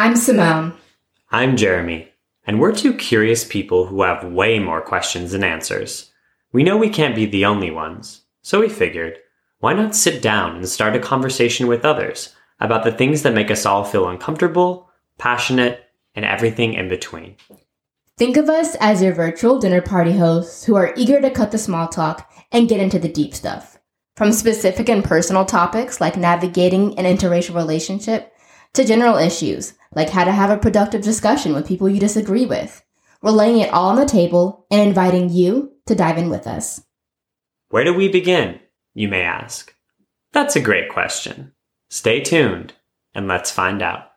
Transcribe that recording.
I'm Simone. I'm Jeremy, and we're two curious people who have way more questions than answers. We know we can't be the only ones, so we figured, why not sit down and start a conversation with others about the things that make us all feel uncomfortable, passionate, and everything in between? Think of us as your virtual dinner party hosts who are eager to cut the small talk and get into the deep stuff. From specific and personal topics like navigating an interracial relationship to general issues like how to have a productive discussion with people you disagree with. We're laying it all on the table and inviting you to dive in with us. Where do we begin? You may ask. That's a great question. Stay tuned and let's find out.